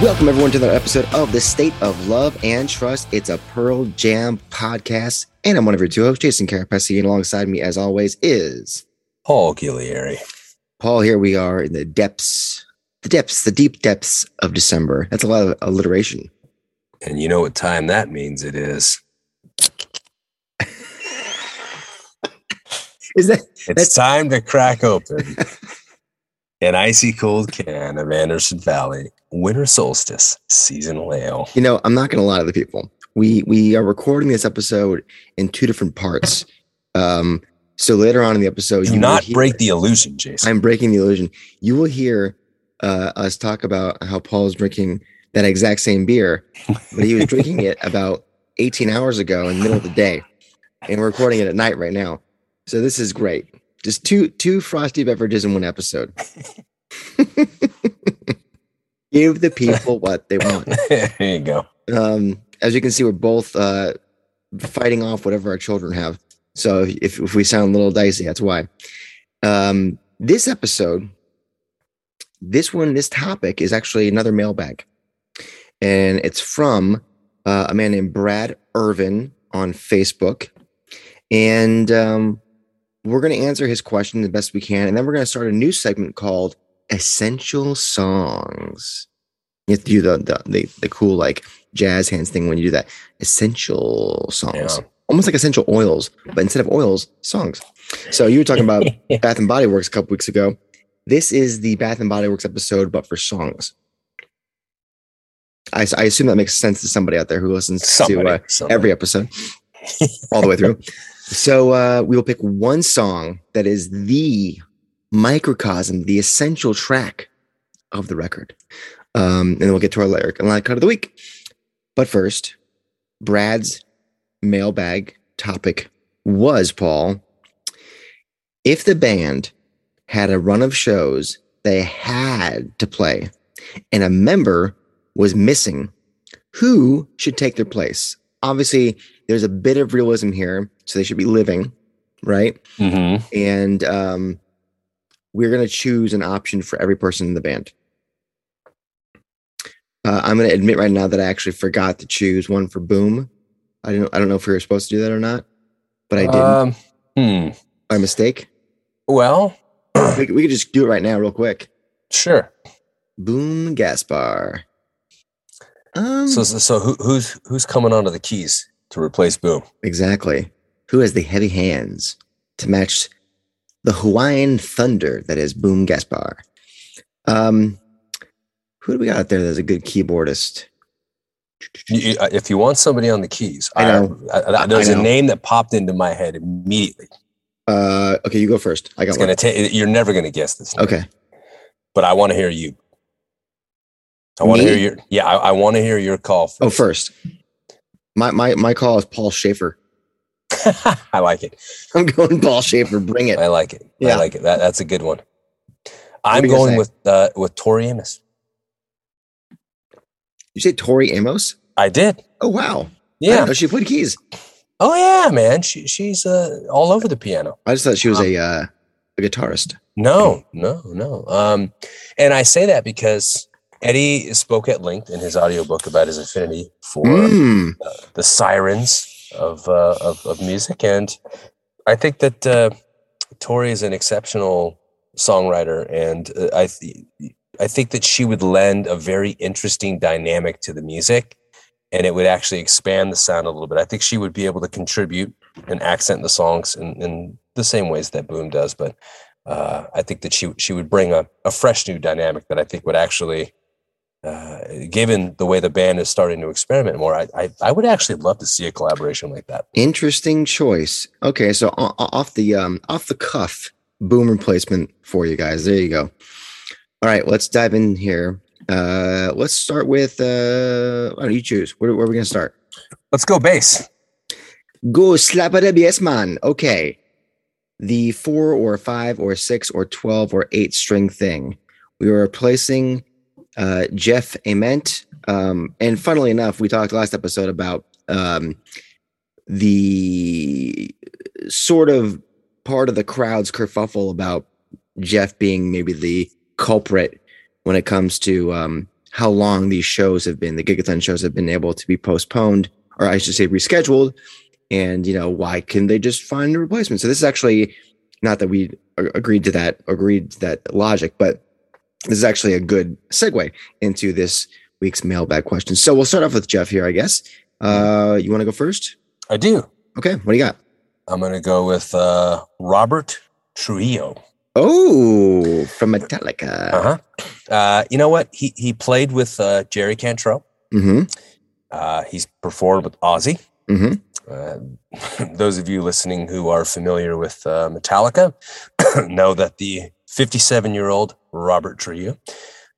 Welcome, everyone, to another episode of the State of Love and Trust. It's a Pearl Jam podcast, and I'm one of your two hosts, Jason Carapesi, and alongside me, as always, is Paul Gillieri. Paul. Here we are in the depths, the depths, the deep depths of December. That's a lot of alliteration. And you know what time that means it is. Is that It's time to crack open an icy cold can of Anderson Valley Winter Solstice Seasonal Ale. you know? I'm not going to lie to the people. We we are recording this episode in two different parts. Um, so later on in the episode, Do will not hear- break the illusion, Jason. I'm breaking the illusion. You will hear uh, us talk about how Paul's drinking that exact same beer, but he was drinking it about 18 hours ago in the middle of the day, and we're recording it at night right now. So this is great. Just two two frosty beverages in one episode. Give the people what they want. there you go. Um, as you can see, we're both uh, fighting off whatever our children have. So if, if we sound a little dicey, that's why. Um, this episode, this one, this topic is actually another mailbag, and it's from uh, a man named Brad Irvin on Facebook, and um, we're going to answer his question the best we can, and then we're going to start a new segment called "Essential Songs." You have to do the the the, the cool like jazz hands thing when you do that. Essential songs, Yeah. almost like essential oils, but instead of oils, songs. So you were talking about Bath and Body Works a couple weeks ago. This is the Bath and Body Works episode, but for songs. I, I assume that makes sense to somebody out there who listens Somebody, to uh, somebody. every episode, all the way through. So uh, we will pick one song that is the microcosm, the essential track of the record, um, and then we'll get to our lyric and line cut of the week. But first, Brad's mailbag topic was Paul. If the band had a run of shows they had to play, and a member was missing, who should take their place? Obviously, there's a bit of realism here, so they should be living, right? Mhm. And um, we're gonna choose an option for every person in the band. Uh, I'm gonna admit right now that I actually forgot to choose one for Boom. I don't. I don't know if we were supposed to do that or not, but I didn't Um, hmm. by mistake. Well, We, could- we could just do it right now, real quick. sure. Boom Gaspar. Um, So, so, so who, who's who's coming onto the keys to replace Boom? exactly. Who has the heavy hands to match the Hawaiian thunder that is Boom Gaspar? Um, who do we got out there that's a good keyboardist? If you want somebody on the keys, I know. I, I, there's I a know. name that popped into my head immediately. Uh, okay, you go first. I got It's one. gonna take. You're never gonna guess this. name, Okay. but I want to hear you. I want to hear your. Yeah, I, I want to hear your call. First. Oh, first. My my my call is Paul Shaffer. I like it. I'm going Paul Shaffer. Bring it. I like it. Yeah. I like it. That, that's a good one. I'm going with uh, with Tori Amos. You say Tori Amos? I did. Oh wow. Yeah. she played keys. Oh yeah, man. She she's uh, all over the piano. I just thought she was a uh, a guitarist. No, no, no. Um, and I say that because Eddie spoke at length in his audiobook about his affinity for Mm. the sirens of, uh, of of music, and I think that uh, Tori is an exceptional songwriter, and uh, I th- I think that she would lend a very interesting dynamic to the music, and it would actually expand the sound a little bit. I think she would be able to contribute and accent the songs in, in the same ways that Boom does, but uh, I think that she she would bring a, a fresh new dynamic that I think would actually uh, given the way the band is starting to experiment more, I, I I would actually love to see a collaboration like that. Interesting choice. Okay, so off the um off the cuff boom replacement for you guys. There you go. All right, let's dive in here. Uh let's start with uh why don't you choose? Where, where are we gonna start? Let's go bass. Go slap it up, yes, man. Okay. The four or five or six or 12 or eight string thing. We were replacing uh, Jeff Ament. Um, and funnily enough, we talked last episode about um, the sort of part of the crowd's kerfuffle about Jeff being maybe the culprit when it comes to um, how long these shows have been, the Gigaton shows have been able to be postponed, or I should say rescheduled. And, you know, why can they just find a replacement? So this is actually not that we agreed to that, agreed to that logic, but this is actually a good segue into this week's mailbag question. So we'll start off with Jeff here, I guess. Uh, you want to go first? I do. Okay. What do you got? I'm going to go with uh, Robert Trujillo. Oh, from Metallica. Uh-huh. Uh, you know what? He he played with uh, Jerry Cantrell. Mm-hmm. Uh, he's performed with Ozzy. Mm-hmm. Uh, those of you listening who are familiar with uh, Metallica know that the 57 year old Robert Trujillo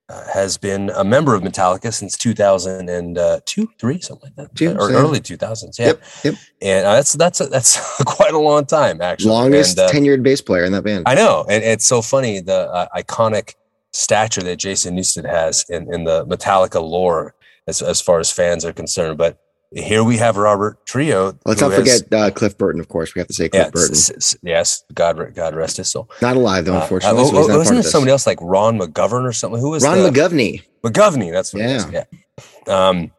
uh, has been a member of Metallica since 2002, three, something like that, Two, or same. early 2000s. Yeah, Yep. Yep. and uh, that's that's a, that's quite a long time actually. Longest And, uh, tenured bass player in that band. I know, and it's so funny the uh, iconic stature that Jason Newsted has in, in the Metallica lore, as as far as fans are concerned. But here we have Robert Trujillo. Let's not has- forget uh, Cliff Burton, of course. We have to say Cliff yeah, Burton. s- s- yes, God God rest his soul. Not alive though, Uh, unfortunately. uh, so he's not wasn't there somebody else like Ron McGovern or something? Who was Ron the, McGovney. McGovney. That's what it is. Yeah. Um,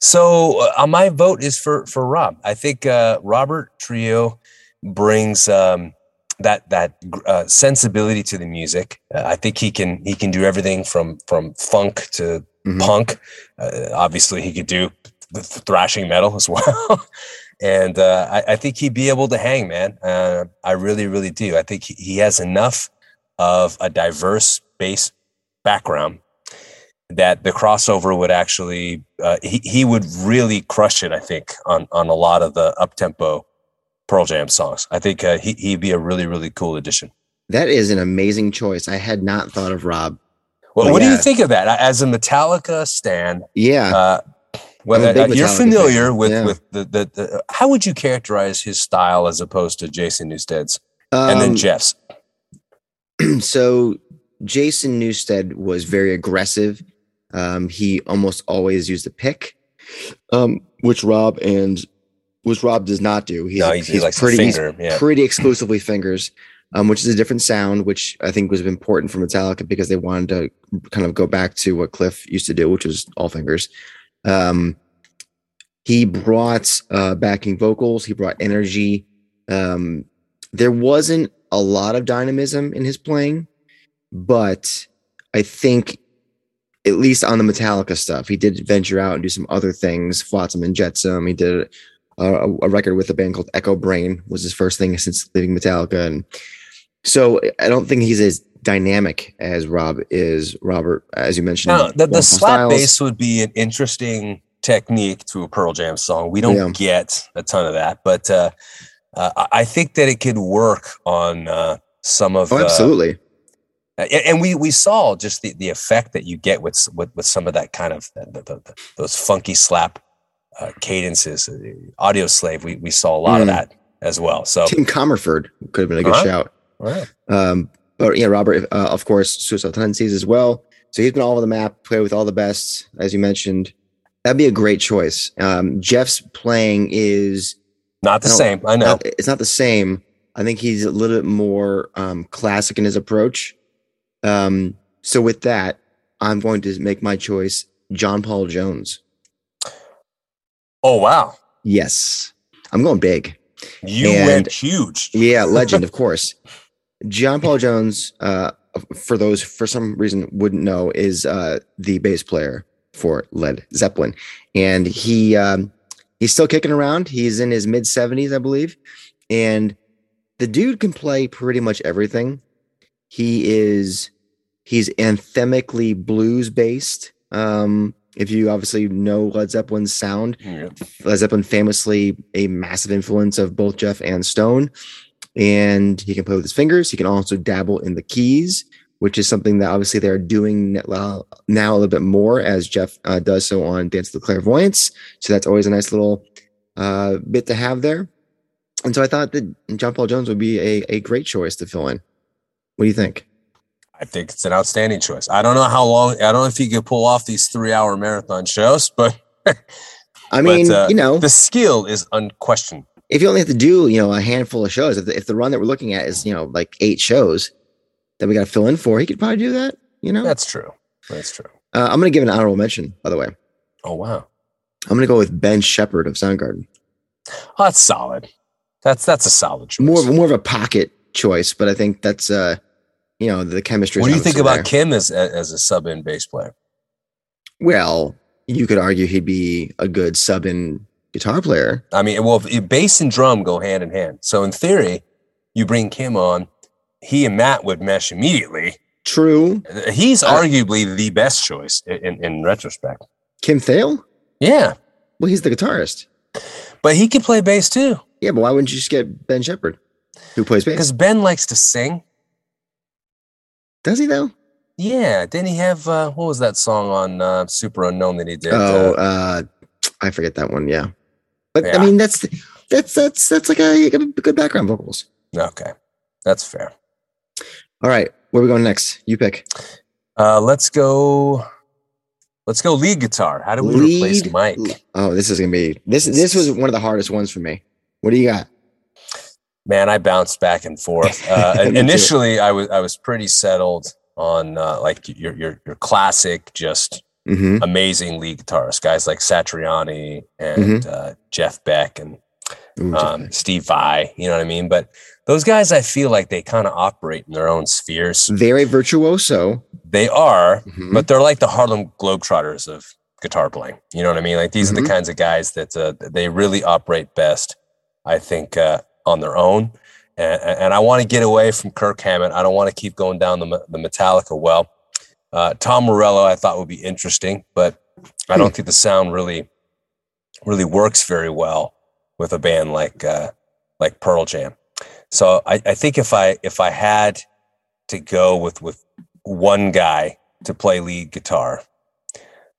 so uh, my vote is for for Rob. I think uh, Robert Trujillo brings um, that that uh, sensibility to the music. Uh, I think he can he can do everything from from funk to Mhm. punk. Uh, obviously, he could do the th- thrashing metal as well. and uh, I, I think he'd be able to hang, man. Uh, I really, really do. I think he, has enough of a diverse bass background that the crossover would actually uh, he, he would really crush it i think on on a lot of the up tempo pearl jam songs i think uh, he, he'd be a really really cool addition That is an amazing choice. I had not thought of Rob. well, what do you think of that as a metallica stand? Yeah. Big uh, you're familiar with yeah. with the, the, the how would you characterize his style as opposed to jason newsted's and then Um, jeff's so Jason Newsted was very aggressive. Um, he almost always used a pick, um, which Rob and which Rob does not do. He's, no, he, he he's likes pretty he's yeah pretty exclusively fingers, um, which is a different sound, which I think was important for Metallica because they wanted to kind of go back to what Cliff used to do, which was all fingers. Um, he brought uh, backing vocals. He brought energy. Um, there wasn't a lot of dynamism in his playing, but I think at least on the Metallica stuff, he did venture out and do some other things, Flotsam and Jetsam. He did a, a record with a band called Echo Brain was his first thing since leaving Metallica, and so I don't think he's as dynamic as Rob is. Robert, as you mentioned, Now, the, the slap Styles. bass would be an interesting technique to a Pearl Jam song. We don't Yeah. get a ton of that, but uh, uh, I- think that it could work on uh, some of Oh, absolutely. And, we we saw just the, the effect that you get with with, with some of that kind of the, the, those funky slap uh, cadences. Uh, Audioslave, we we saw a lot of Mm. that as well. So Tim Commerford could have been a good Uh-huh. shout. right. Um, but yeah, Robert, uh, of course, suicidal tendencies as well. So he's been all over the map, played with all the best, as you mentioned. That'd be a great choice. Um, Jeff's playing is not the I same. I know. not, it's not the same. I think he's a little bit more um, classic in his approach. Um, so with that, I'm going to make my choice, John Paul Jones. oh wow, Yes, I'm going big. you And- went huge. Yeah, legend, of course. John Paul Jones, uh, for those for some reason wouldn't know, is uh, the bass player for Led Zeppelin, and he um, he's still kicking around. He's in his mid seventies, I believe, and the dude can play pretty much everything. He is he's anthemically blues based. Um, if you obviously know Led Zeppelin's sound, Yeah. Led Zeppelin famously a massive influence of both Jeff and Stone. And he can play with his fingers. He can also dabble in the keys, which is something that obviously they're doing now a little bit more as Jeff uh, does so on Dance of the Clairvoyants. So that's always a nice little uh, bit to have there. And so I thought that John Paul Jones would be a, a great choice to fill in. What do you think? I think it's an outstanding choice. I don't know how long, I don't know if he could pull off these three hour marathon shows, but I mean, but, uh, you know, the skill is unquestioned. If you only have to do, you know, a handful of shows, if the, if the run that we're looking at is, you know, like eight shows that we got to fill in for, he could probably do that, you know? That's true. That's true. Uh, I'm going to give an honorable mention, by the way. Oh, wow. I'm going to go with Ben Shepherd of Soundgarden. Oh, that's solid. That's that's a solid choice. More more of a pocket choice, but I think that's uh you know the chemistry. What do you think about there. Kim as as a sub in bass player? Well, you could argue he'd be a good sub in guitar player. I mean, well, bass and drum go hand in hand. So in theory, you bring Kim on, he and Matt would mesh immediately. True. He's uh, arguably the best choice in, in retrospect. Kim Thayil? Yeah. Well, he's the guitarist. But he could play bass too. Yeah, but why wouldn't you just get Ben Shepherd, who plays bass? Because Ben likes to sing. Does he though? Yeah. Didn't he have uh, what was that song on uh, Superunknown that he did? Oh, uh, uh, I forget that one. Yeah, but yeah. I mean that's that's that's that's like a, a good background vocals. Okay, that's fair. All right, where are we going next? You pick. Uh, let's go. Let's go lead guitar. How do we lead, replace Mike? Oh, this is gonna be this. This was one of the hardest ones for me. What do you got? Man, I bounced back and forth. Uh, initially, I was I was pretty settled on uh, like your your your classic, just mm-hmm. amazing lead guitarists, guys like Satriani and mm-hmm. uh, Jeff Beck and Ooh, um, Steve Vai. You know what I mean? But those guys, I feel like they kind of operate in their own spheres. Very virtuoso. They are, mm-hmm. but they're like the Harlem Globetrotters of guitar playing. You know what I mean? Like these are the mm-hmm. kinds of guys that uh, they really operate best, I think, uh, on their own. And, and I want to get away from Kirk Hammett. I don't want to keep going down the, the Metallica well. Uh, Tom Morello, I thought would be interesting, but I don't hmm. think the sound really, really works very well with a band like uh, like Pearl Jam. So I, I think if I if I had to go with with one guy to play lead guitar,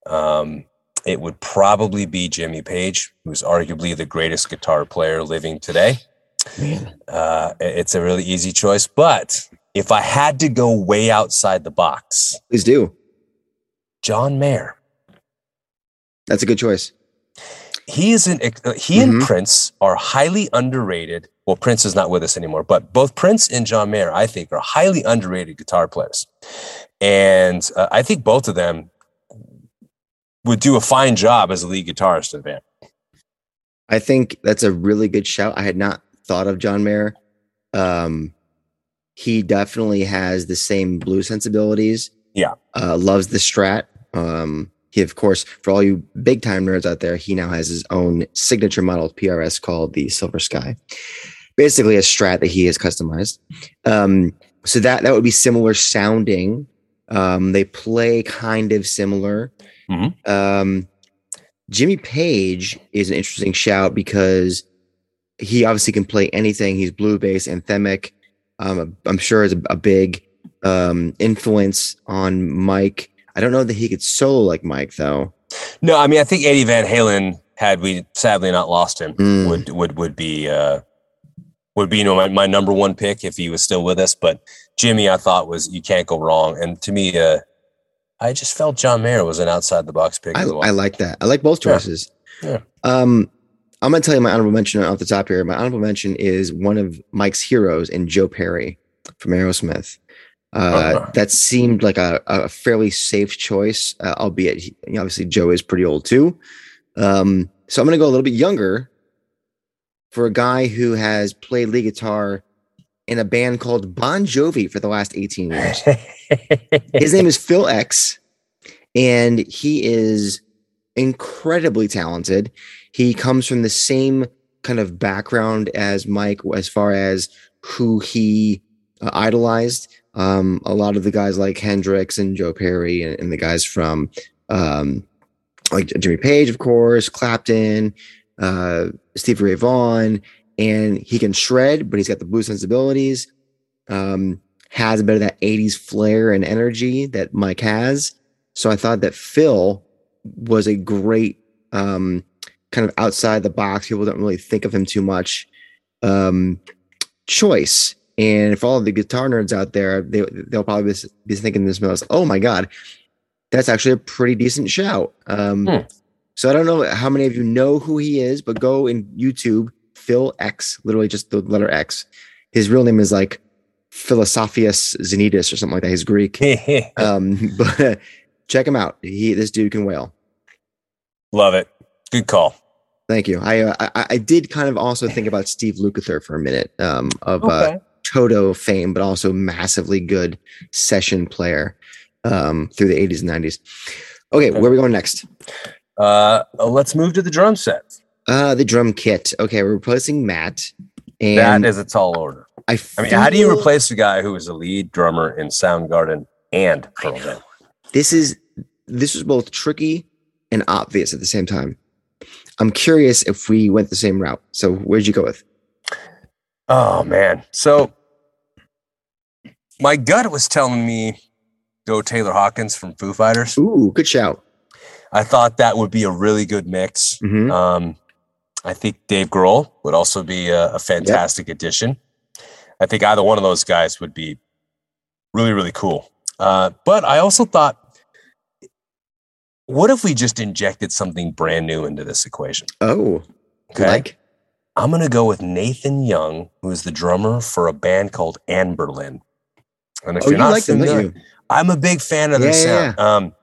um, it would probably be Jimmy Page, who's arguably the greatest guitar player living today. Uh, it's a really easy choice, but if I had to go way outside the box, please do. John Mayer. That's a good choice. He is an uh, he mm-hmm. and Prince are highly underrated well, Prince is not with us anymore, but both Prince and John Mayer, I think, are highly underrated guitar players. And uh, I think both of them would do a fine job as a lead guitarist in the band. I think that's a really good shout. I had not thought of John Mayer. Um, he definitely has the same blue sensibilities. Yeah. Uh, loves the strat. Um, he, of course, for all you big time nerds out there, he now has his own signature model PRS called the Silver Sky basically a strat that he has customized. Um, so that that would be similar sounding. Um, they play kind of similar. Mm-hmm. Um, Jimmy Page is an interesting shout because he obviously can play anything. He's blue bass, anthemic. Um, I'm sure is a, a big um, influence on Mike. I don't know that he could solo like Mike though. No, I mean I think Eddie Van Halen, had we sadly not lost him, mm. would would would be uh, would be you know my, my number one pick if he was still with us. But Jimmy, I thought was you can't go wrong. And to me, uh, I just felt John Mayer was an outside the box pick. I, well. I, like that. I like both choices. Yeah. yeah. Um, I'm gonna tell you my honorable mention off the top here. My honorable mention is one of Mike's heroes in Joe Perry from Aerosmith. Uh, uh-huh. That seemed like a, a fairly safe choice, uh, albeit he, obviously Joe is pretty old too. Um, so I'm going to go a little bit younger for a guy who has played lead guitar in a band called Bon Jovi for the last 18 years. His name is Phil X, and he is incredibly talented. He comes from the same kind of background as Mike as far as who he uh, idolized. Um, a lot of the guys like Hendrix and Joe Perry and, and the guys from um, like Jimmy Page, of course, Clapton, uh, Stevie Ray Vaughan, and he can shred, but he's got the blues sensibilities. Um, has a bit of that 80s flair and energy that Mike has. So I thought that Phil was a great um, kind of outside the box. People don't really think of him too much. Um, choice. And for all the guitar nerds out there, they, they'll probably be thinking this most, oh my God, that's actually a pretty decent shout. Um, hmm. So I don't know how many of you know who he is, but go in YouTube, Phil X, literally just the letter X. His real name is like Philosophius Zenitis or something like that. He's Greek. um, but check him out. He this dude can wail. Love it. Good call. Thank you. I, uh, I, I did kind of also think about Steve Lukather for a minute um, of uh, okay. uh, Toto fame, but also massively good session player um, through the 80s and 90s. Okay, okay. where are we going next? Uh, let's move to the drum set. Uh, the drum kit. Okay, we're replacing Matt. And that is a tall order. I, I mean, how do you replace a guy who was a lead drummer in Soundgarden and Pearl Jam? This is this was both tricky and obvious at the same time. I'm curious if we went the same route. So where'd you go with? Oh man. So my gut was telling me go Taylor Hawkins from Foo Fighters. Ooh, good shout. I thought that would be a really good mix. Mm-hmm. Um, I think Dave Grohl would also be a, a fantastic yep. addition. I think either one of those guys would be really, really cool. Uh, but I also thought, what if we just injected something brand new into this equation? Oh, okay. Like? I'm going to go with Nathan Young, who is the drummer for a band called Anberlin. And if oh, you're not like familiar, them, I'm a big fan of their yeah, sound. Yeah. Um,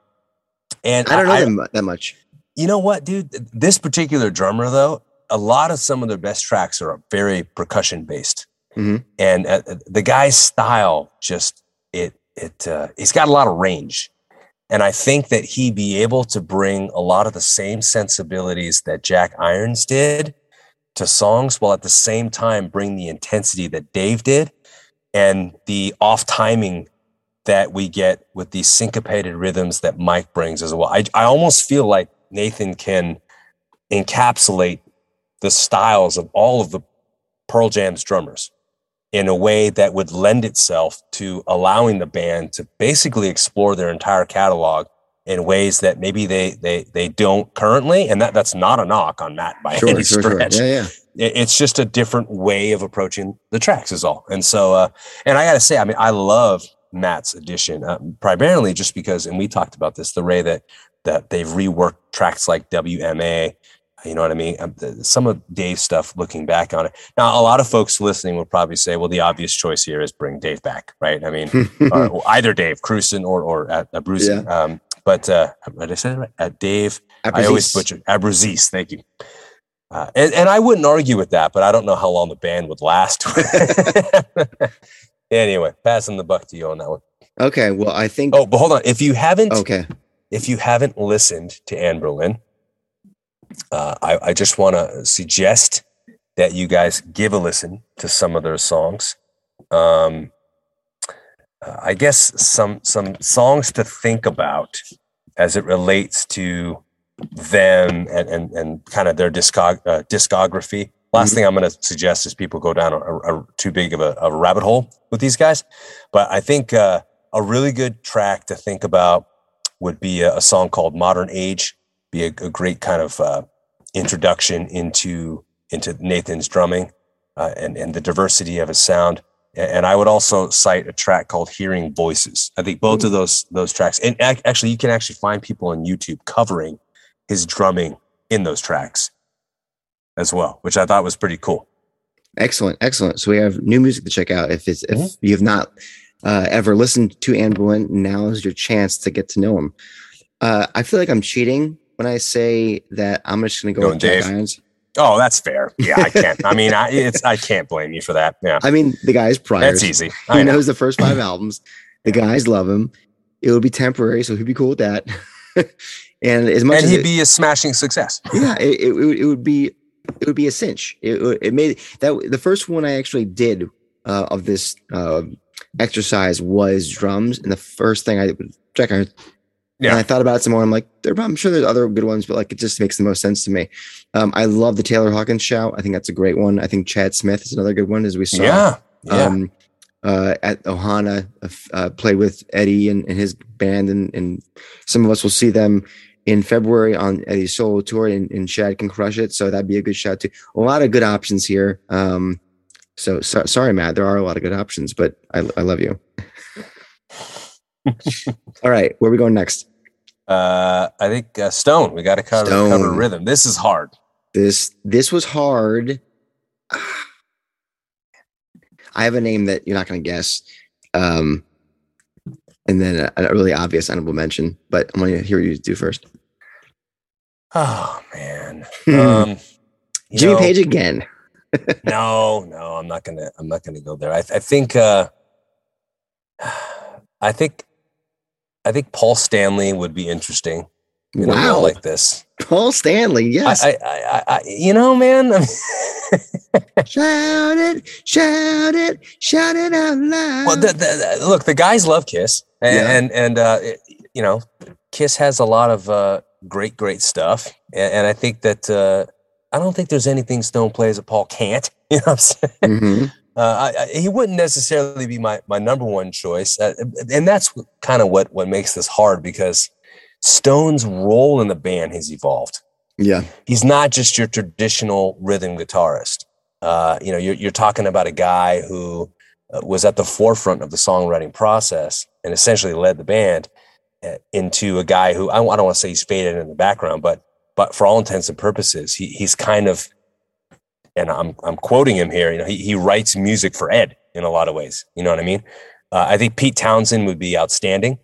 and I don't know I, them that much. You know what, dude? This particular drummer, though, a lot of some of their best tracks are very percussion based, mm-hmm. and uh, the guy's style just it it uh, he's got a lot of range, and I think that he'd be able to bring a lot of the same sensibilities that Jack Irons did to songs, while at the same time bring the intensity that Dave did, and the off timing that we get with these syncopated rhythms that Mike brings as well. I, I almost feel like Nathan can encapsulate the styles of all of the Pearl Jam's drummers in a way that would lend itself to allowing the band to basically explore their entire catalog in ways that maybe they they they don't currently and that that's not a knock on Matt by sure, any sure, stretch. Sure. Yeah, yeah. It's just a different way of approaching the tracks is all. And so uh and I got to say I mean I love Matt's edition, uh, primarily just because, and we talked about this, the way that that they've reworked tracks like WMA. You know what I mean? Um, some of Dave's stuff, looking back on it. Now, a lot of folks listening will probably say, "Well, the obvious choice here is bring Dave back, right?" I mean, or, either Dave Krusen or or at uh, Bruce. Yeah. Um, but uh, did I say that right? At Dave, Abruzis. I always butcher Abruzis. Thank you. Uh, and, and I wouldn't argue with that, but I don't know how long the band would last. Anyway, passing the buck to you on that one. Okay. Well, I think. Oh, but hold on. If you haven't, okay, if you haven't listened to Anberlin, uh, I, I just want to suggest that you guys give a listen to some of their songs. Um, uh, I guess some some songs to think about as it relates to them and and, and kind of their discog- uh, discography. Last mm-hmm. thing I'm going to suggest is people go down a, a, a too big of a, a, rabbit hole with these guys. But I think uh, a really good track to think about would be a, song called "Modern Age." Be a, great kind of uh, introduction into into Nathan's drumming uh, and and the diversity of his sound. And I would also cite a track called "Hearing Voices." I think both of those those tracks, and actually, you can actually find people on YouTube covering his drumming in those tracks as well, which I thought was pretty cool. Excellent, excellent. So we have new music to check out. If it's if mm-hmm. you have not uh, ever listened to Anberlin, now is your chance to get to know him. Uh, I feel like I'm cheating when I say that I'm just going to go with Jack Irons. Oh, that's fair. Yeah, I can't. I mean, I it's I can't blame you for that. Yeah. I mean, the guy's prior. That's easy. I he know. knows the first five albums. The guys love him. It would be temporary, so he'd be cool with that. and as much and as he'd it, be a smashing success. Yeah, it, it, it would be it would be a cinch. It, it made that the first one I actually did uh, of this uh, exercise was drums, and the first thing I check on. Yeah. And I thought about it some more. I'm like, I'm sure there's other good ones, but like it just makes the most sense to me. Um, I love the Taylor Hawkins shout. I think that's a great one. I think Chad Smith is another good one, as we saw. Yeah. yeah. Um, uh, at Ohana, uh, played with Eddie and, and his band, and, and some of us will see them in February on Eddie's solo tour, and, and Chad can crush it. So that'd be a good shout too. A lot of good options here. Um, so, so sorry, Matt. There are a lot of good options, but I, I love you. All right, where are we going next? Uh, I think uh, Stone. We got to cover, cover rhythm. This is hard. This this was hard. I have a name that you're not going to guess, um, and then a, a, really obvious honorable mention. But I'm going to hear you do first. Oh man, um, Jimmy know, Page again. no, no, I'm not gonna. I'm not gonna go there. I, I think. Uh, I think. I think Paul Stanley would be interesting. In wow, like this. Paul Stanley, yes. I, I, I, you know, man. I mean, shout it, shout it, shout it out loud. Well, the, the, the, look, the guys love Kiss, and yeah. and, and uh, it, you know, Kiss has a lot of uh, great, great stuff, and, and I think that uh, I don't think there's anything Stone plays that Paul can't. You know what I'm saying? Mm-hmm. Uh, I, I, he wouldn't necessarily be my, my number one choice, uh, and that's kind of what what makes this hard because Stone's role in the band has evolved. Yeah. He's not just your traditional rhythm guitarist. Uh, you know, you're, you're talking about a guy who uh, was at the forefront of the songwriting process and essentially led the band uh, into a guy who I, I don't want to say he's faded in the background, but but for all intents and purposes, he, he's kind of, and I'm I'm quoting him here. You know, he he writes music for Ed in a lot of ways. You know what I mean? Uh, I think Pete Townshend would be outstanding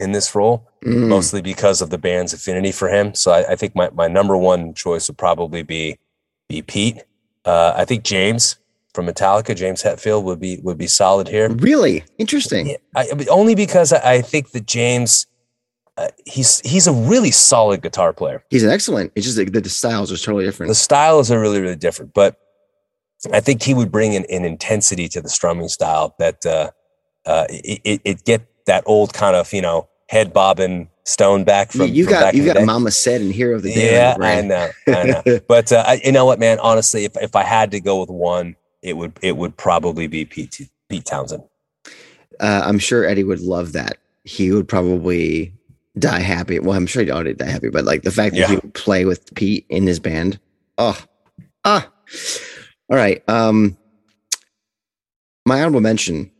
in this role, mm. mostly because of the band's affinity for him. So I, I, think my, my number one choice would probably be be Pete. Uh, I think James from Metallica, James Hetfield would be would be solid here. Really interesting. I, only because I, I think that James. Uh, he's he's a really solid guitar player. He's an excellent. It's just that the styles are totally different. The styles are really really different, but I think he would bring an, an intensity to the strumming style that uh, uh, it, it, it get that old kind of you know head bobbing stone back from you from got you got Mama said and Hero of the Day. Yeah, I know, I know. but uh, I, you know what, man? Honestly, if if I had to go with one, it would it would probably be Pete Pete Townshend. Uh, I'm sure Eddie would love that. He would probably die happy. Well, I'm sure he'd already die happy, but like the fact that yeah. he would play with Pete in his band. Oh, ah. All right. Um, my honorable mention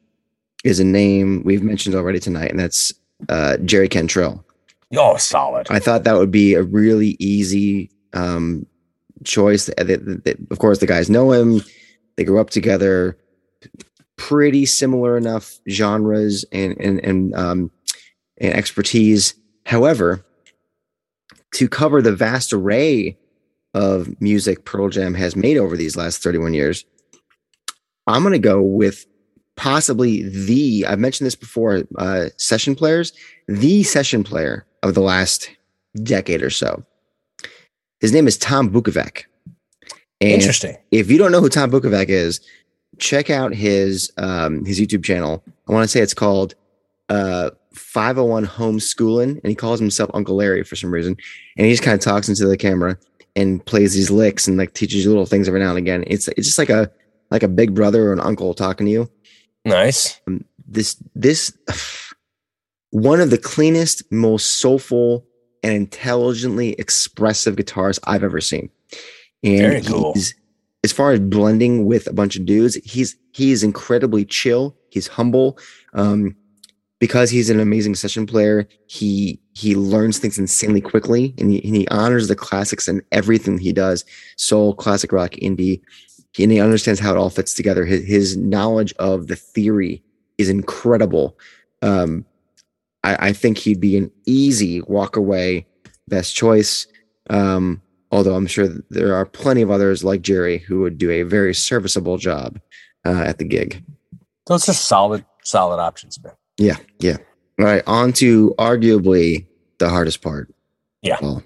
is a name we've mentioned already tonight, and that's uh, Jerry Cantrell. Oh, solid. I thought that would be a really easy um, choice. of course, the guys know him. They grew up together. Pretty similar enough genres and and and, um, and expertise. However, to cover the vast array of music Pearl Jam has made over these last 31 years, I'm going to go with possibly the I've mentioned this before uh, session players, the session player of the last decade or so. His name is Tom Bukovac. And Interesting. If you don't know who Tom Bukovac is, check out his um, his YouTube channel. I want to say it's called uh, 501 Homeschooling, and he calls himself Uncle Larry for some reason. And he just kind of talks into the camera and plays these licks and like teaches you little things every now and again. It's it's just like a like a big brother or an uncle talking to you. Nice. Um, this this one of the cleanest, most soulful, and intelligently expressive guitars I've ever seen. And Very cool. as far as blending with a bunch of dudes, he's he's incredibly chill. He's humble. Um, because he's an amazing session player, he he learns things insanely quickly, and he, and he honors the classics and everything he does: soul, classic rock, indie and he understands how it all fits together. His, his knowledge of the theory is incredible. Um, I, I, think he'd be an easy walk away best choice. Um, although I'm sure there are plenty of others like Jerry who would do a very serviceable job uh, at the gig. Those are solid, solid options, man. Yeah, yeah. All right, on to arguably the hardest part. Yeah. Well,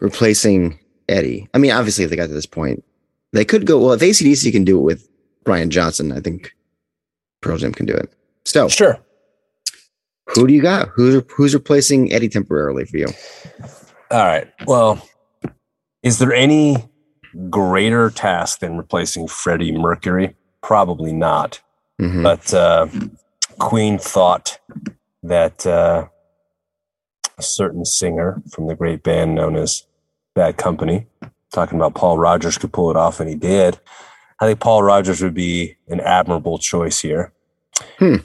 replacing Eddie. I mean, obviously, if they got to this point, they could go. Well, if AC/DC can do it with Brian Johnson, I think Pearl Jam can do it. So, sure. Who do you got? Who's who's replacing Eddie temporarily for you? All right. Well, is there any greater task than replacing Freddie Mercury? probably not. Mhm. But uh, Queen thought that uh, a certain singer from the great band known as Bad Company, talking about Paul Rodgers, could pull it off, and he did. I think Paul Rodgers would be an admirable choice here, Hmm.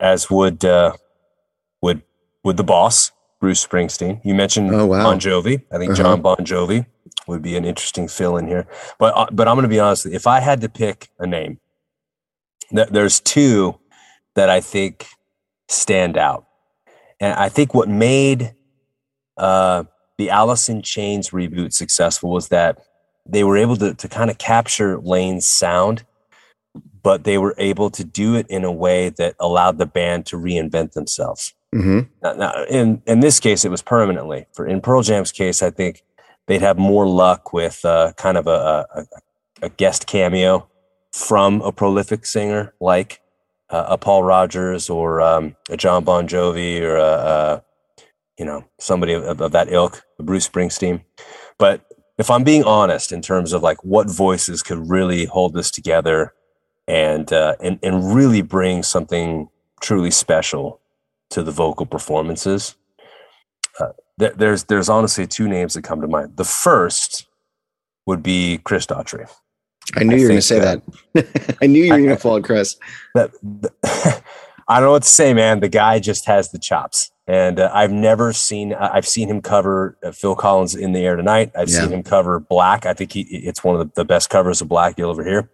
as would uh, would would the boss Bruce Springsteen. You mentioned Oh, wow. Bon Jovi. I think Uh-huh. Jon Bon Jovi would be an interesting fill in here. But uh, but I'm going to be honest. If I had to pick a name, there's two that I think stand out, and I think what made uh, the Alice in Chains reboot successful was that they were able to to kind of capture Lane's sound, but they were able to do it in a way that allowed the band to reinvent themselves. Mhm. Now, now, in in this case, it was permanently. For in Pearl Jam's case, I think they'd have more luck with uh, kind of a, a, a guest cameo from a prolific singer like uh, a Paul Rodgers or um, a Jon Bon Jovi or a, a you know somebody of, of that ilk, Bruce Springsteen. But if I'm being honest, in terms of like what voices could really hold this together and uh, and and really bring something truly special to the vocal performances. Uh, th- there's there's honestly two names that come to mind. The first would be Chris Daughtry. I knew I you were going to say uh, that. I knew you were going to fall, Chris. That, that- I don't know what to say, man. The guy just has the chops, and uh, I've never seen. I- I've seen him cover uh, Phil Collins in the air tonight. I've Yeah. seen him cover Black. I think he, it's one of the, the best covers of Black you'll ever hear.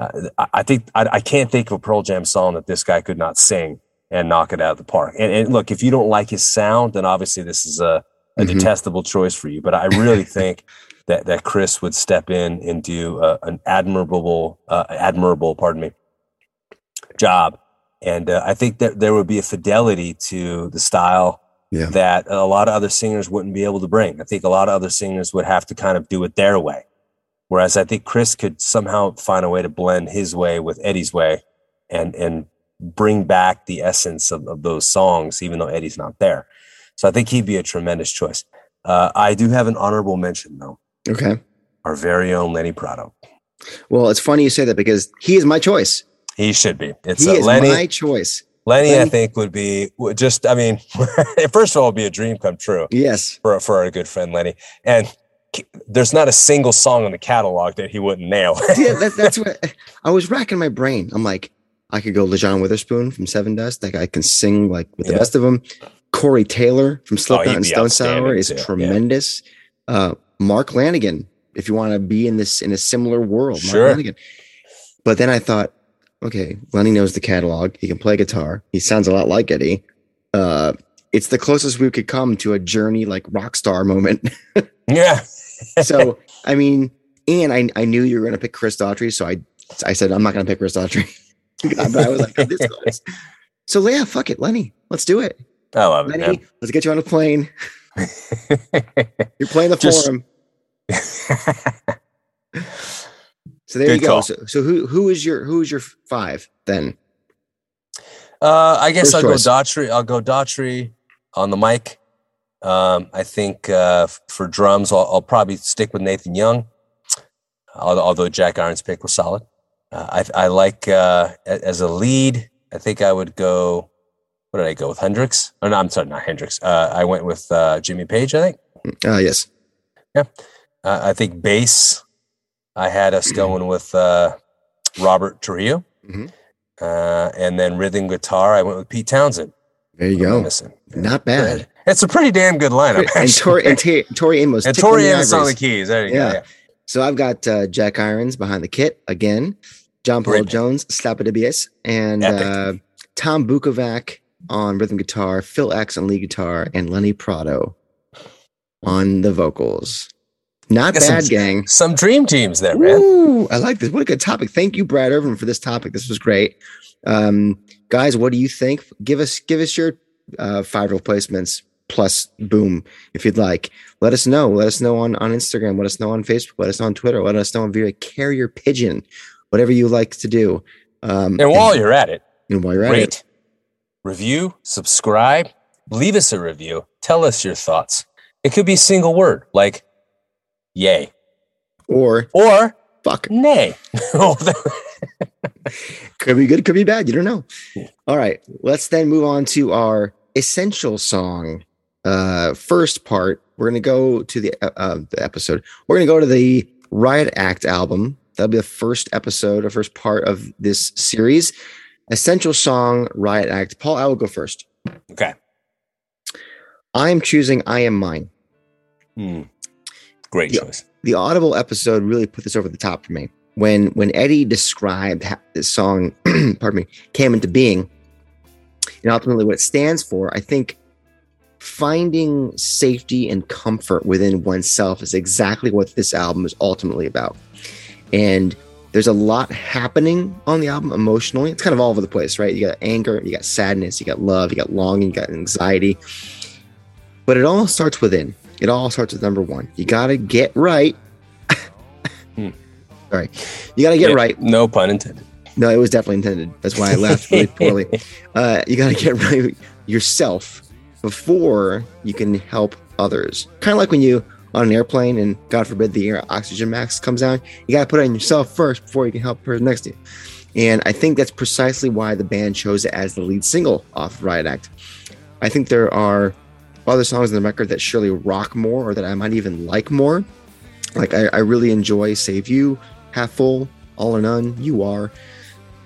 Uh, I, I think I, I can't think of a Pearl Jam song that this guy could not sing and knock it out of the park. And, and look, if you don't like his sound, then obviously this is a, a Mhm. detestable choice for you. But I really think that that Chris would step in and do uh, an admirable, uh, admirable, pardon me, job. And uh, I think that there would be a fidelity to the style Yeah. that a lot of other singers wouldn't be able to bring. I think a lot of other singers would have to kind of do it their way. Whereas I think Chris could somehow find a way to blend his way with Eddie's way and and bring back the essence of, of those songs, even though Eddie's not there. So I think he'd be a tremendous choice. Uh, I do have an honorable mention though. Okay. Our very own Lenny Prado. Well, it's funny you say that because he is my choice. He should be. It's He uh, is Lenny. my choice. Lenny, I think, would be just. I mean, first of all, be a dream come true Yes. for for our good friend Lenny. And there's not a single song in the catalog that he wouldn't nail. yeah, that, that's what I was racking my brain. I'm like, I could go Lajon Witherspoon from Sevendust. That guy can sing like with the Yeah. best of them. Corey Taylor from Slipknot he'd and Stone Sour is too, yeah. tremendous. Uh, Mark Lanegan, if you want to be in this in a similar world, Mark Sure. Lanegan. But then I thought, okay, Lenny knows the catalog. He can play guitar. He sounds a lot like Eddie. Uh, it's the closest we could come to a journey like rock star moment. yeah, so I mean, and I I knew you were going to pick Chris Daughtry, so I I said I'm not going to pick Chris Daughtry. but I was like, oh, this close. So yeah, fuck it, Lenny, let's do it. I love it. Lenny, let's get you on a plane. You're playing the Just- forum. So there Good you go. call. So, so who who is your who is your five then? Uh, I guess First I'll choice. go Daughtry. I'll go Daughtry on the mic. Um, I think uh, for drums, I'll, I'll probably stick with Nathan Young. Although, although Jack Iron's pick was solid, uh, I, I like uh, as a lead. I think I would go. What did I go with? Hendrix? Oh no, I'm sorry, not Hendrix. Uh, I went with uh, Jimmy Page. I think. Uh yes. Uh, I think bass. I had us going with uh, Robert Trujillo, Mhm. uh, and then rhythm guitar. I went with Pete Townshend. There you go. Not bad. It's a pretty damn good lineup. And. Tori and, T- Tori Amos. and Tori Amos on the keys. There you Yeah. go. Yeah. So I've got uh, Jack Irons behind the kit again, John Paul Great. Jones, Slap it BS, and uh, Tom Bukovac on rhythm guitar, Phil X on lead guitar, and Lenny Prado on the vocals. Not Got some- bad, gang. Some dream teams there, man. Ooh, I like this. What a good topic. Thank you, Brad Irvin, for this topic. This was great. Um, guys, what do you think? Give us give us your uh, five replacements plus boom if you'd like. Let us know. Let us know on, on Instagram. Let us know on Facebook. Let us know on Twitter. Let us know on via carrier pigeon. Whatever you like to do. Um, And while you're at it, and while you're at it, rate, review, subscribe, leave us a review. Tell us your thoughts. It could be a single word like yay or or fuck. nay. could be good, could be bad. You don't know. All right, let's then move on to our essential song. Uh, first part, we're gonna go to the uh, uh, the episode. We're gonna go to the Riot Act album. That'll be the first episode or first part of this series. Essential song, Riot Act. Paul, I will go first. Okay. I'm choosing I Am Mine. Hmm. Great Yeah. choice. The Audible episode really put this over the top for me. When when Eddie described how this song, pardon me, came into being, and ultimately what it stands for, I think finding safety and comfort within oneself is exactly what this album is ultimately about. And there's a lot happening on the album emotionally. It's kind of all over the place, right? You got anger, you got sadness, you got love, you got longing, you got anxiety. But it all starts within. It all starts with number one. You got to get right. Hmm. Sorry. You got to get Yeah, right. No pun intended. No, it was definitely intended. That's why I laughed really poorly. Uh, you got to get right yourself before you can help others. Kind of like when you on an airplane and God forbid the air oxygen mask comes down, you got to put it on yourself first before you can help the person next to you. And I think that's precisely why the band chose it as the lead single off of Riot Act. I think there are other songs on the record that surely rock more or that I might even like more. Like I, I really enjoy Save You, Half Full, All or None, You Are.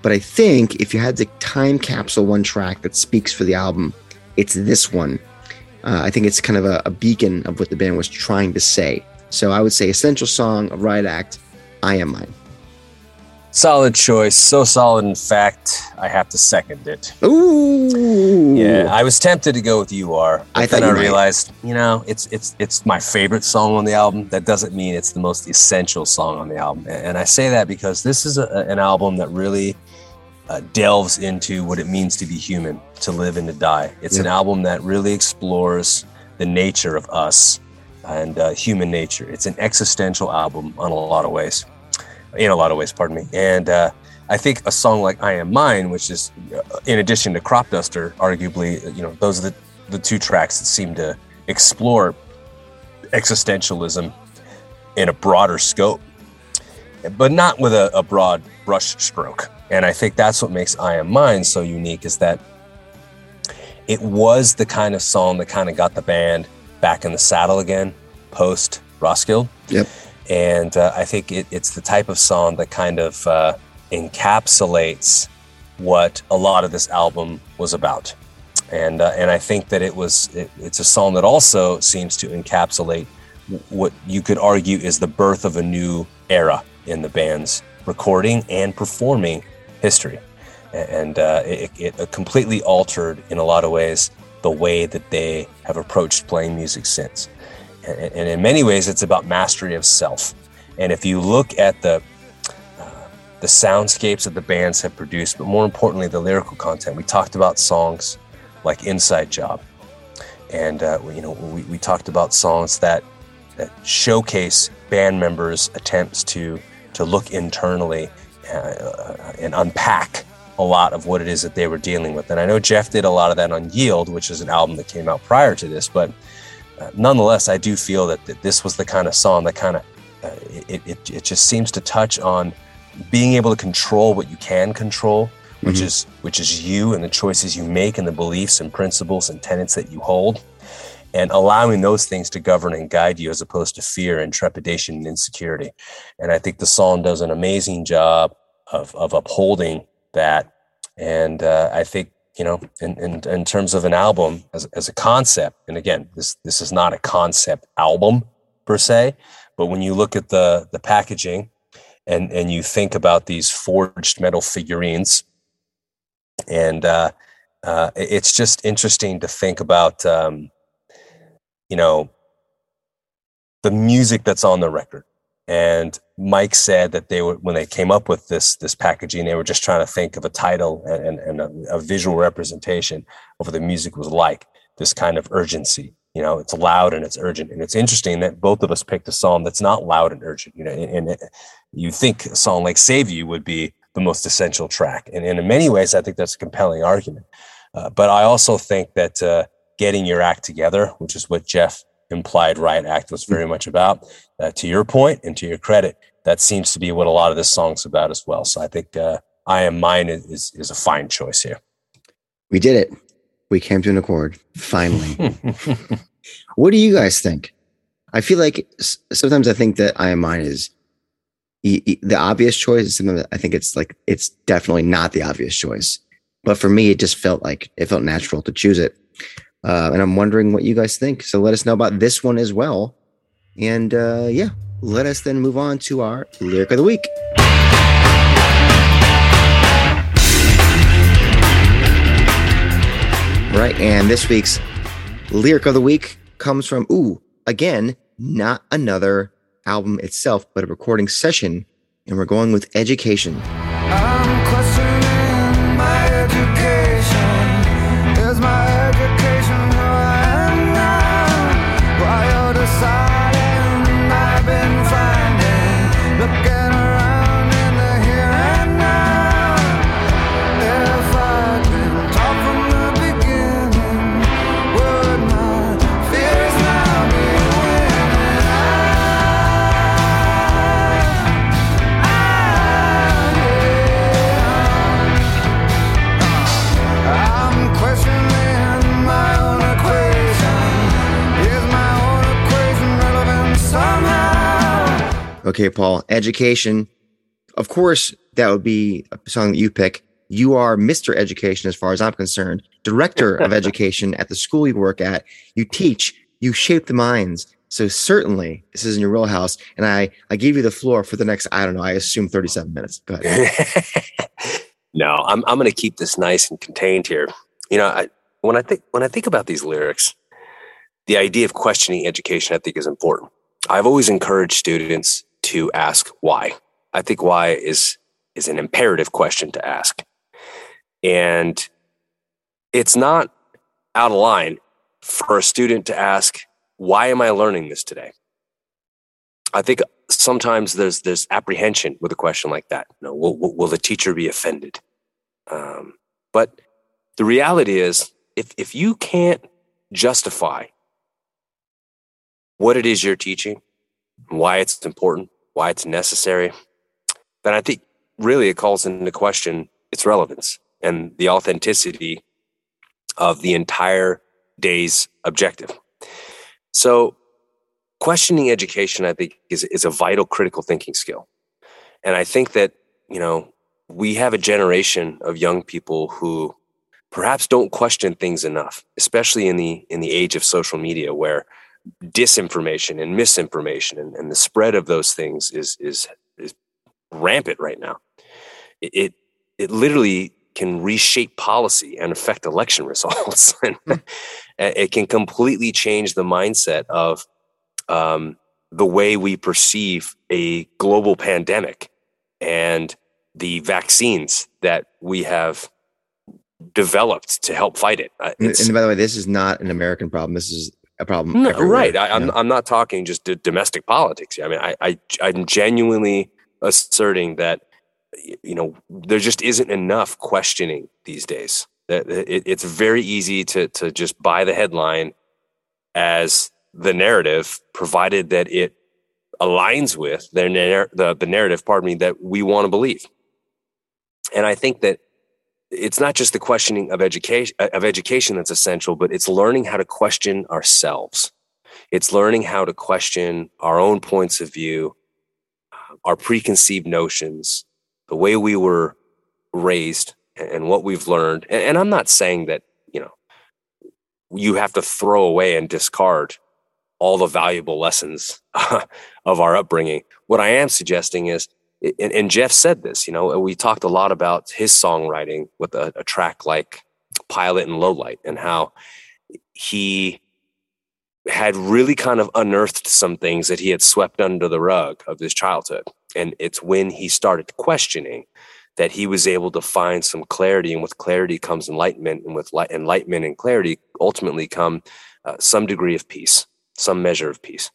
But I think if you had to time capsule one track that speaks for the album, it's this one. Uh, I think it's kind of a, a beacon of what the band was trying to say. So I would say essential song of Riot Act, I Am Mine. Solid choice. So solid, in fact, I have to second it. Ooh. Yeah, I was tempted to go with "You Are," but I then I might. realized, you know, it's it's it's my favorite song on the album. That doesn't mean it's the most essential song on the album, and I say that because this is a, an album that really uh, delves into what it means to be human, to live and to die. It's an album that really explores the nature of us and uh, human nature. It's an existential album on a lot of ways, in a lot of ways, pardon me. And uh, I think a song like "I Am Mine," which is, uh, in addition to "Crop Duster," arguably, you know, those are the the two tracks that seem to explore existentialism in a broader scope, but not with a, a broad brush stroke. And I think that's what makes I Am Mine so unique is that it was the kind of song that kind of got the band back in the saddle again post Roskilde. Yep. And uh, I think it, it's the type of song that kind of uh, encapsulates what a lot of this album was about. And, uh, and I think that it was it, it's a song that also seems to encapsulate what you could argue is the birth of a new era in the band's recording and performing history. And uh, it, it completely altered, in a lot of ways, the way that they have approached playing music since. And, and in many ways, it's about mastery of self. And if you look at the uh, the soundscapes that the bands have produced, but more importantly, the lyrical content, we talked about songs like "Inside Job," and uh, you know, we, we talked about songs that that showcase band members' attempts to to look internally uh, and unpack a lot of what it is that they were dealing with. And I know Jeff did a lot of that on Yield, which is an album that came out prior to this, but uh, nonetheless, I do feel that, that this was the kind of song that kind of uh, it, it it just seems to touch on being able to control what you can control, which Mhm. is which is you and the choices you make and the beliefs and principles and tenets that you hold and allowing those things to govern and guide you as opposed to fear and trepidation and insecurity. And I think the song does an amazing job of, of upholding that. And uh, I think, you know, in, in, in terms of an album as, as a concept, and again, this, this is not a concept album per se, but when you look at the, the packaging and, and you think about these forged metal figurines, and uh, uh, it's just interesting to think about, um, you know, the music that's on the record. And Mike said that they were when they came up with this this packaging, they were just trying to think of a title and, and, and a, a visual representation of what the music was like. This kind of urgency, you know, it's loud and it's urgent. And it's interesting that both of us picked a song that's not loud and urgent. You know, and, and you think a song like "Save You" would be the most essential track, and, and in many ways, I think that's a compelling argument. Uh, but I also think that uh, getting your act together, which is what Jeff implied Riot Act was very much about. Uh, to your point and to your credit, that seems to be what a lot of this song's about as well. So I think uh, I am mine is, is a fine choice here. We did it. We came to an accord finally. what do you guys think? I feel like sometimes I think that I am mine is the obvious choice. Sometimes I think it's like it's definitely not the obvious choice. But for me, it just felt like it felt natural to choose it. Uh, and I'm wondering what you guys think. So let us know about this one as well. And uh, yeah, let us then move on to our lyric of the week. Right, and this week's lyric of the week comes from, ooh, again, not another album itself, but a recording session. And we're going with education. Okay, Paul, education. Of course, that would be a song that you pick. You are Mr. Education, as far as I'm concerned, director of education at the school you work at. You teach, you shape the minds. So certainly this is in your real house. And I, I give you the floor for the next, I don't know, I assume 37 minutes. Go ahead. no, I'm, I'm going to keep this nice and contained here. You know, I, when I think, when I think about these lyrics, the idea of questioning education, I think is important. I've always encouraged students to ask why. I think why is is an imperative question to ask. And it's not out of line for a student to ask, why am I learning this today? I think sometimes there's this apprehension with a question like that. You know, will, will the teacher be offended? Um, but the reality is, if, if you can't justify what it is you're teaching, why it's important, why it's necessary, then I think really it calls into question its relevance and the authenticity of the entire day's objective. So, questioning education, I think, is, is a vital critical thinking skill. And I think that, you know, we have a generation of young people who perhaps don't question things enough, especially in the in the age of social media where disinformation and misinformation and, and the spread of those things is is is rampant right now. It, it it, literally can reshape policy and affect election results. and hmm. it can completely change the mindset of um, the way we perceive a global pandemic and the vaccines that we have developed to help fight it. Uh, and, and, by the way, this is not an American problem. This is a problem. No, right. I, am I'm, I'm not talking just domestic politics. I mean, I, I I'm genuinely asserting that you know there just isn't enough questioning these days. That it, it's very easy to to just buy the headline as the narrative, provided that it aligns with their the the narrative. Pardon me, that we want to believe. And I think that it's not just the questioning of education of education that's essential, but it's learning how to question ourselves. It's learning how to question our own points of view, uh, our preconceived notions, the way we were raised, and what we've learned. And, I'm not saying that you know you have to throw away and discard all the valuable lessons of our upbringing. What I am suggesting is and, and, Jeff said this, you know, we talked a lot about his songwriting with a, a track like Pilate and Lowlight and how he had really kind of unearthed some things that he had swept under the rug of his childhood. And it's when he started questioning that he was able to find some clarity. And with clarity comes enlightenment. And with light, enlightenment and clarity ultimately come uh, some degree of peace, some measure of peace.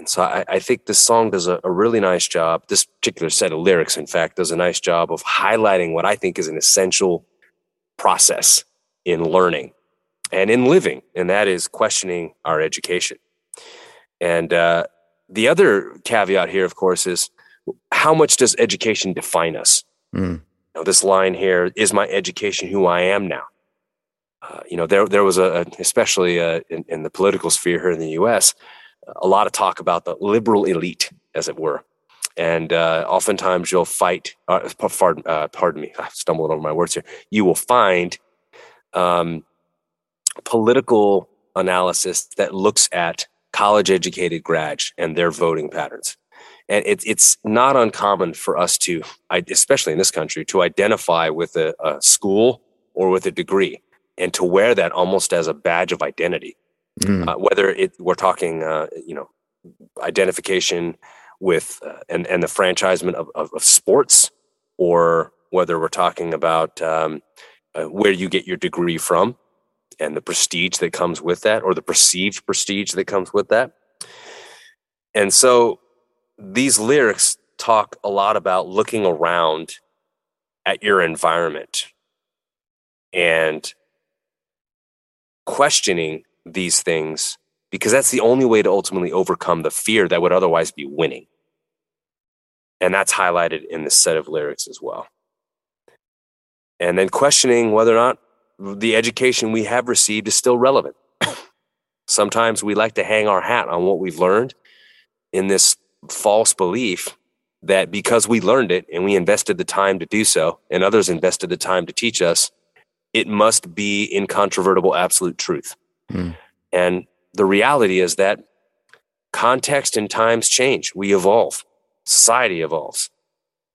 And so I, I think this song does a, a, really nice job. This particular set of lyrics, in fact, does a nice job of highlighting what I think is an essential process in learning and in living, and that is questioning our education. And uh, the other caveat here, of course, is how much does education define us? Mm. know, this line here is my education who I am now. Uh, you know, there there was a, especially uh, in, in the political sphere here in the U.S. a lot of talk about the liberal elite, as it were, and uh, oftentimes you'll fight. Uh, pardon, uh, pardon, me, I stumbled over my words here. You will find um, political analysis that looks at college-educated grads and their voting patterns and it, it's not uncommon for us to especially in this country to identify with a, a, school or with a degree and to wear that almost as a badge of identity mm. uh, whether it we're talking uh, you know identification with uh, and and the franchisement of, of, of, sports or whether we're talking about um, uh, where you get your degree from and the prestige that comes with that or the perceived prestige that comes with that and so these lyrics talk a lot about looking around at your environment and questioning these things because that's the only way to ultimately overcome the fear that would otherwise be winning. And that's highlighted in this set of lyrics as well. And then questioning whether or not the education we have received is still relevant. Sometimes we like to hang our hat on what we've learned in this false belief that because we learned it and we invested the time to do so, and others invested the time to teach us, it must be incontrovertible absolute truth. Mm. And the reality is that context and times change. We evolve, society evolves.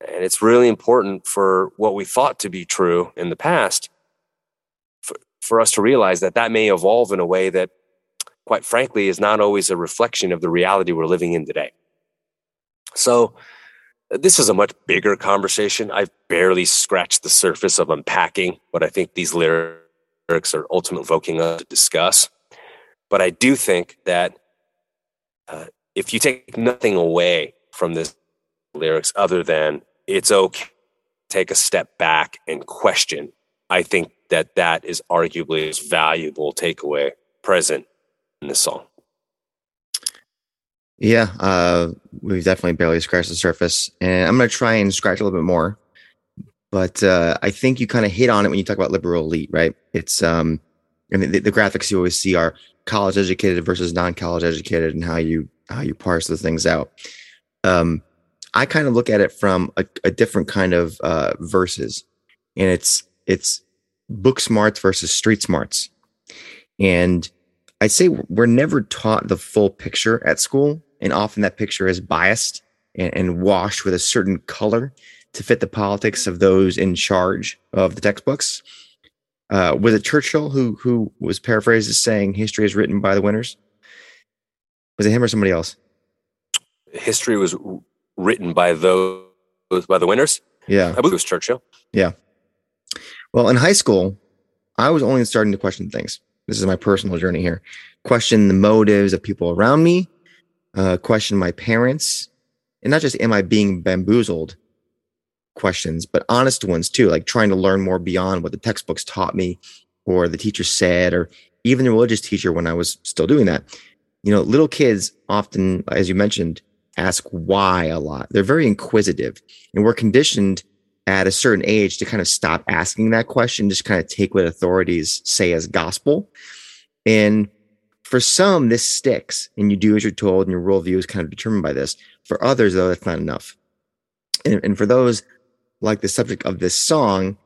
And it's really important for what we thought to be true in the past for, for us to realize that that may evolve in a way that, quite frankly, is not always a reflection of the reality we're living in today. So, this is a much bigger conversation. I've barely scratched the surface of unpacking what I think these lyrics are ultimately evoking us to discuss. But I do think that uh, if you take nothing away from this lyrics other than it's okay take a step back and question, I think that that is arguably as valuable takeaway present in the song. Yeah, uh, we've definitely barely scratched the surface, and I'm going to try and scratch a little bit more. But uh, I think you kind of hit on it when you talk about liberal elite, right? It's um, and the, the graphics you always see are college educated versus non-college educated, and how you how you parse the things out. Um, I kind of look at it from a, a different kind of uh, verses, and it's it's book smarts versus street smarts, and I'd say we're never taught the full picture at school and often that picture is biased and, and washed with a certain color to fit the politics of those in charge of the textbooks. Uh, was it Churchill who who was paraphrased as saying history is written by the winners? Was it him or somebody else? History was written by those by the winners. Yeah, I believe it was Churchill. Yeah. Well, in high school, I was only starting to question things. This is my personal journey here. Question the motives of people around me, uh, question my parents, and not just am I being bamboozled questions, but honest ones too, like trying to learn more beyond what the textbooks taught me or the teacher said, or even the religious teacher when I was still doing that. You know, little kids often, as you mentioned, ask why a lot. They're very inquisitive, and we're conditioned at a certain age to kind of stop asking that question, just kind of take what authorities say as gospel. And for some, this sticks and you do as you're told, and your worldview is kind of determined by this. For others, though, that's not enough. And, and for those like the subject of this song,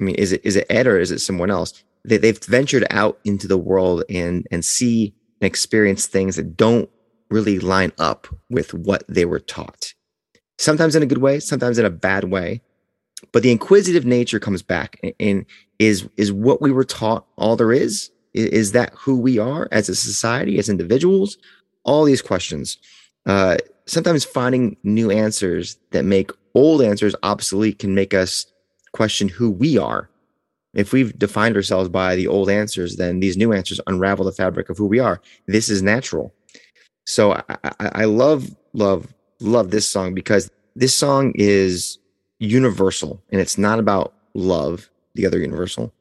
I mean, is it is it Ed or is it someone else? They, they've ventured out into the world and and see and experience things that don't really line up with what they were taught. Sometimes in a good way, sometimes in a bad way. But the inquisitive nature comes back and, and is is what we were taught all there is is that who we are as a society, as individuals? All these questions. Uh, sometimes finding new answers that make old answers obsolete can make us question who we are. If we've defined ourselves by the old answers, then these new answers unravel the fabric of who we are. This is natural. So I, I, I love, love, love this song because this song is universal and it's not about love, the other universal.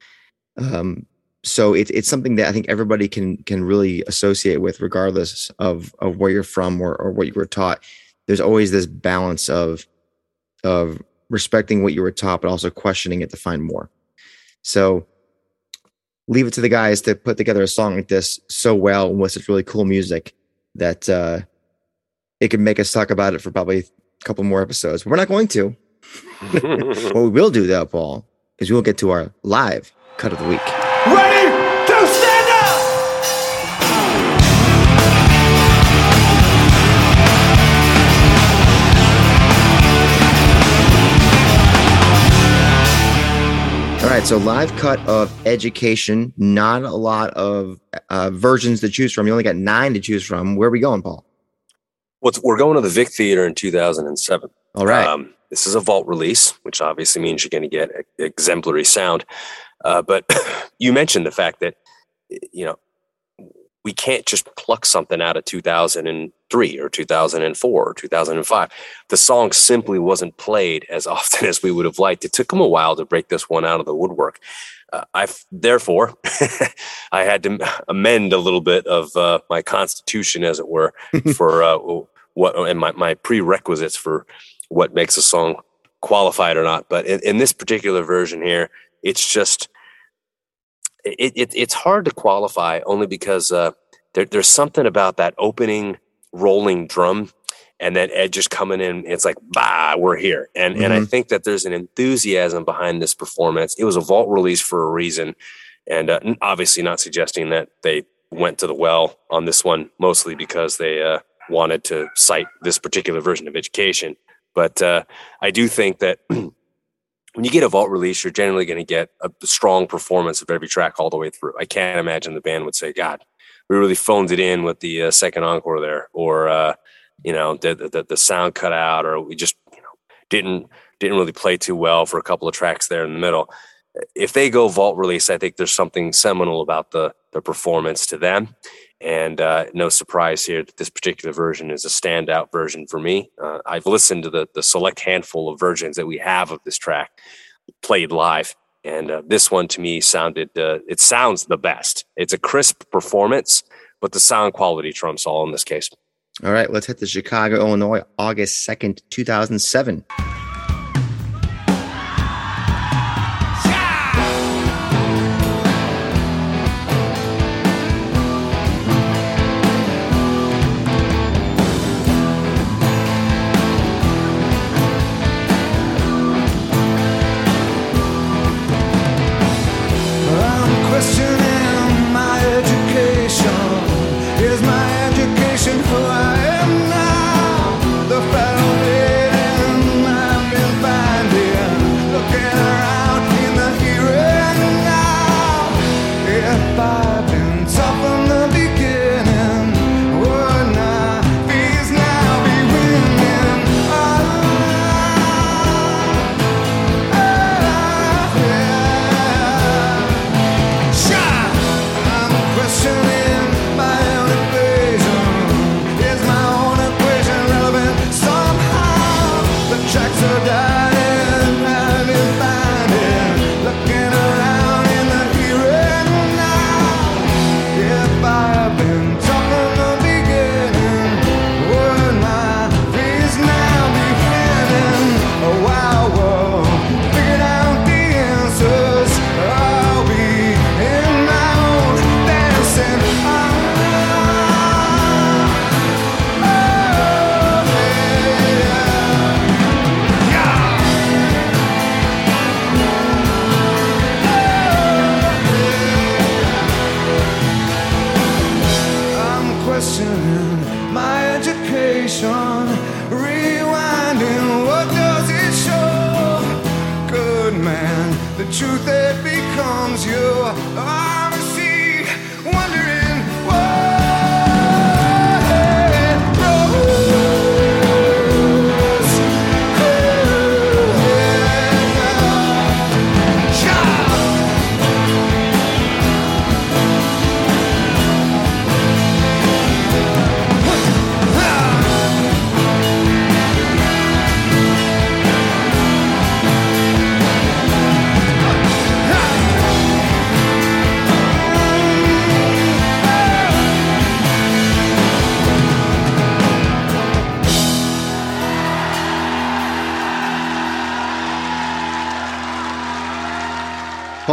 Um, so it, it's something that I think everybody can can really associate with, regardless of of where you're from or, or what you were taught. There's always this balance of of respecting what you were taught, but also questioning it to find more. So leave it to the guys to put together a song like this so well with such really cool music that uh, it could make us talk about it for probably a couple more episodes. But We're not going to. what we will do though, Paul, is we'll get to our live cut of the week. Ready So live cut of education, not a lot of uh, versions to choose from. You only got nine to choose from. Where are we going, Paul? What's, we're going to the Vic Theater in 2007. All right. Um, this is a vault release, which obviously means you're going to get exemplary sound. Uh, but you mentioned the fact that you know we can't just pluck something out of 2003 or 2004 or 2005. The song simply wasn't played as often as we would have liked. It took them a while to break this one out of the woodwork. Uh, I therefore I had to amend a little bit of uh, my constitution, as it were, for uh, what and my, my prerequisites for what makes a song qualified or not. But in, in this particular version here, it's just it, it, it's hard to qualify only because uh, there, there's something about that opening rolling drum and then Ed just coming in. It's like, bah, we're here. And and I Mhm. think that there's an enthusiasm behind this performance. It was a vault release for a reason, and uh, obviously not suggesting that they went to the well on this one, mostly because they uh, wanted to cite this particular version of education. But uh, I do think that when you get a vault release, you're generally going to get a strong performance of every track all the way through. I can't imagine the band would say, "God, we really phoned it in with the uh, second encore there," or uh, you know, the, the the sound cut out, or we just you know didn't didn't really play too well for a couple of tracks there in the middle. If they go vault release, I think there's something seminal about the the performance to them. And uh, no surprise here this particular version is a standout version for me. Uh, I've listened to the the select handful of versions that we have of this track played live, and uh, this one to me sounded uh, it sounds the best. It's a crisp performance, but the sound quality trumps all in this case. All right, let's hit the Chicago, Illinois, August 2nd, 2007.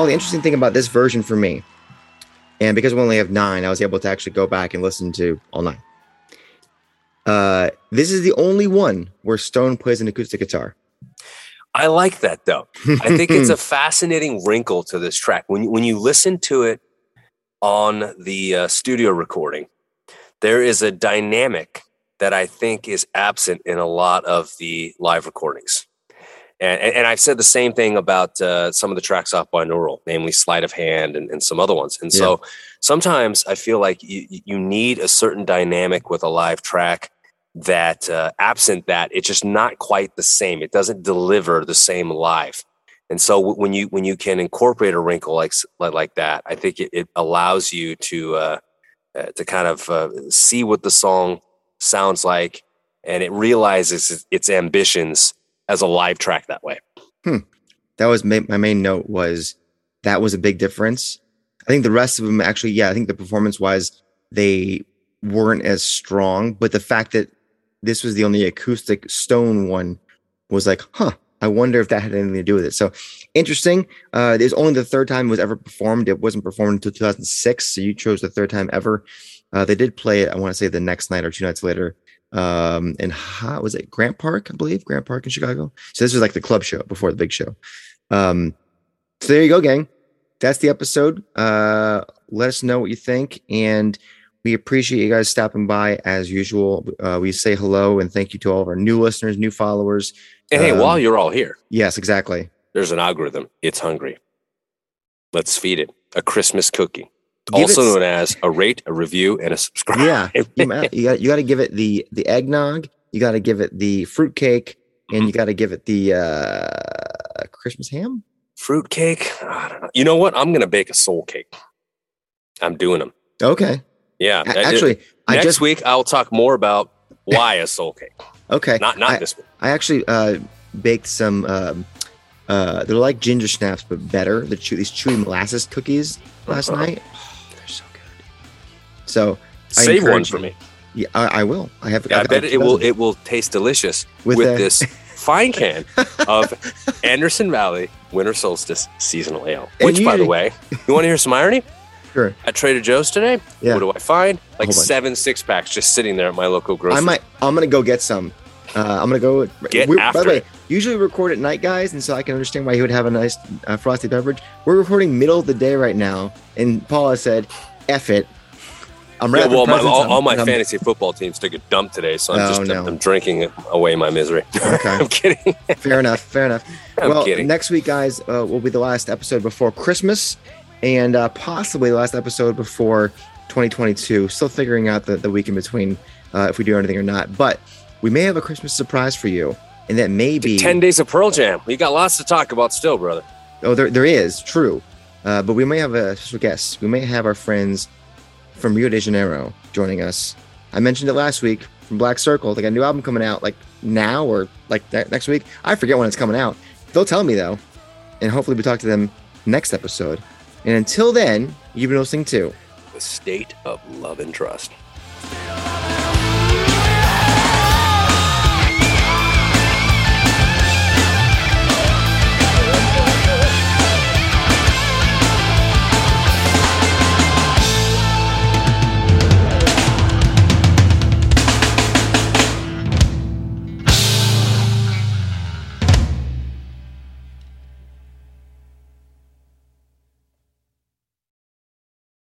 Paul, the interesting thing about this version for me, and because we only have nine, I was able to actually go back and listen to all nine. Uh, this is the only one where Stone plays an acoustic guitar. I like that though. I think it's a fascinating wrinkle to this track. When you, when you listen to it on the uh, studio recording, there is a dynamic that I think is absent in a lot of the live recordings. And, and, I've said the same thing about uh, some of the tracks off binaural, namely Sleight of Hand and, and some other ones. And so sometimes I feel like you, you need a certain dynamic with a live track that uh, absent that it's just not quite the same. It doesn't deliver the same live. And so when you when you can incorporate a wrinkle like like, like that i think it, it allows you to uh, uh, to kind of uh, see what the song sounds like and it realizes its ambitions as a live track that way that was ma- my main note was that was a big difference. I think the rest of them actually, yeah, I think the performance wise, they weren't as strong, but the fact that this was the only acoustic stone one was like, huh, I wonder if that had anything to do with it. So interesting. Uh, it's only the third time it was ever performed. It wasn't performed until 2006. So you chose the third time ever. Uh, they did play it, I want to say the next night or two nights later. Um, in ha- was it Grant Park, I believe, Grant Park in Chicago. So this was like the club show before the big show. Um, so there you go, gang. That's the episode. Uh, let us know what you think, and we appreciate you guys stopping by as usual. Uh, we say hello and thank you to all of our new listeners, new followers. and hey Um, while you're all here Yes, exactly. there's an algorithm it's hungry let's feed it a christmas cookie Give also known as a rate a review and a subscribe Yeah, you, got you got to give it the the eggnog. You got to give it the fruitcake, and you got to give it the uh, Christmas ham. fruitcake. I don't know. You know what? I'm gonna bake a soul cake. I'm doing them. Okay, Yeah. A- I actually, I next just week I'll talk more about why a soul cake. okay. Not not I- this week. I actually uh, baked some. Um, uh, they're like ginger snaps, but better. The chew- these chewy molasses cookies last Uh-huh. night. So I Save one for you. me. yeah, I, I will. I have. Yeah, I bet it will it will taste delicious With with, a- this fine can of Anderson Valley Winter Solstice Seasonal Ale. Which, by the way, you want to hear some irony? Sure. At Trader Joe's today, Yeah. what do I find? Like whole bunch. seven six packs just sitting there at my local grocery. I might. I'm gonna go get some. Uh, I'm gonna go. Get we're- by the way, usually we record at night, guys, and so I can understand why he would have a nice uh, frosty beverage. We're recording middle of the day right now, and Paula said, "F it." I'm Yeah, well, my, all, all my I'm- fantasy football teams took a dump today, so I'm Oh, just no. I'm drinking away my misery. Okay. I'm kidding. Fair enough. Fair enough. I'm well, kidding. next week, guys, uh, will be the last episode before Christmas, and uh, possibly the last episode before 2022. Still figuring out the, the week in between uh, if we do anything or not. But we may have a Christmas surprise for you, and that may be Ten days of Pearl Jam. We got lots to talk about still, brother. Oh, there, there is true, uh, but we may have a special guest. We may have our friends from Rio de Janeiro joining us. I mentioned it last week from Black Circle. They got a new album coming out like now or like ne- next week. I forget when it's coming out. They'll tell me though, and hopefully we talk to them next episode. And until then, you've been listening to The state of love and trust.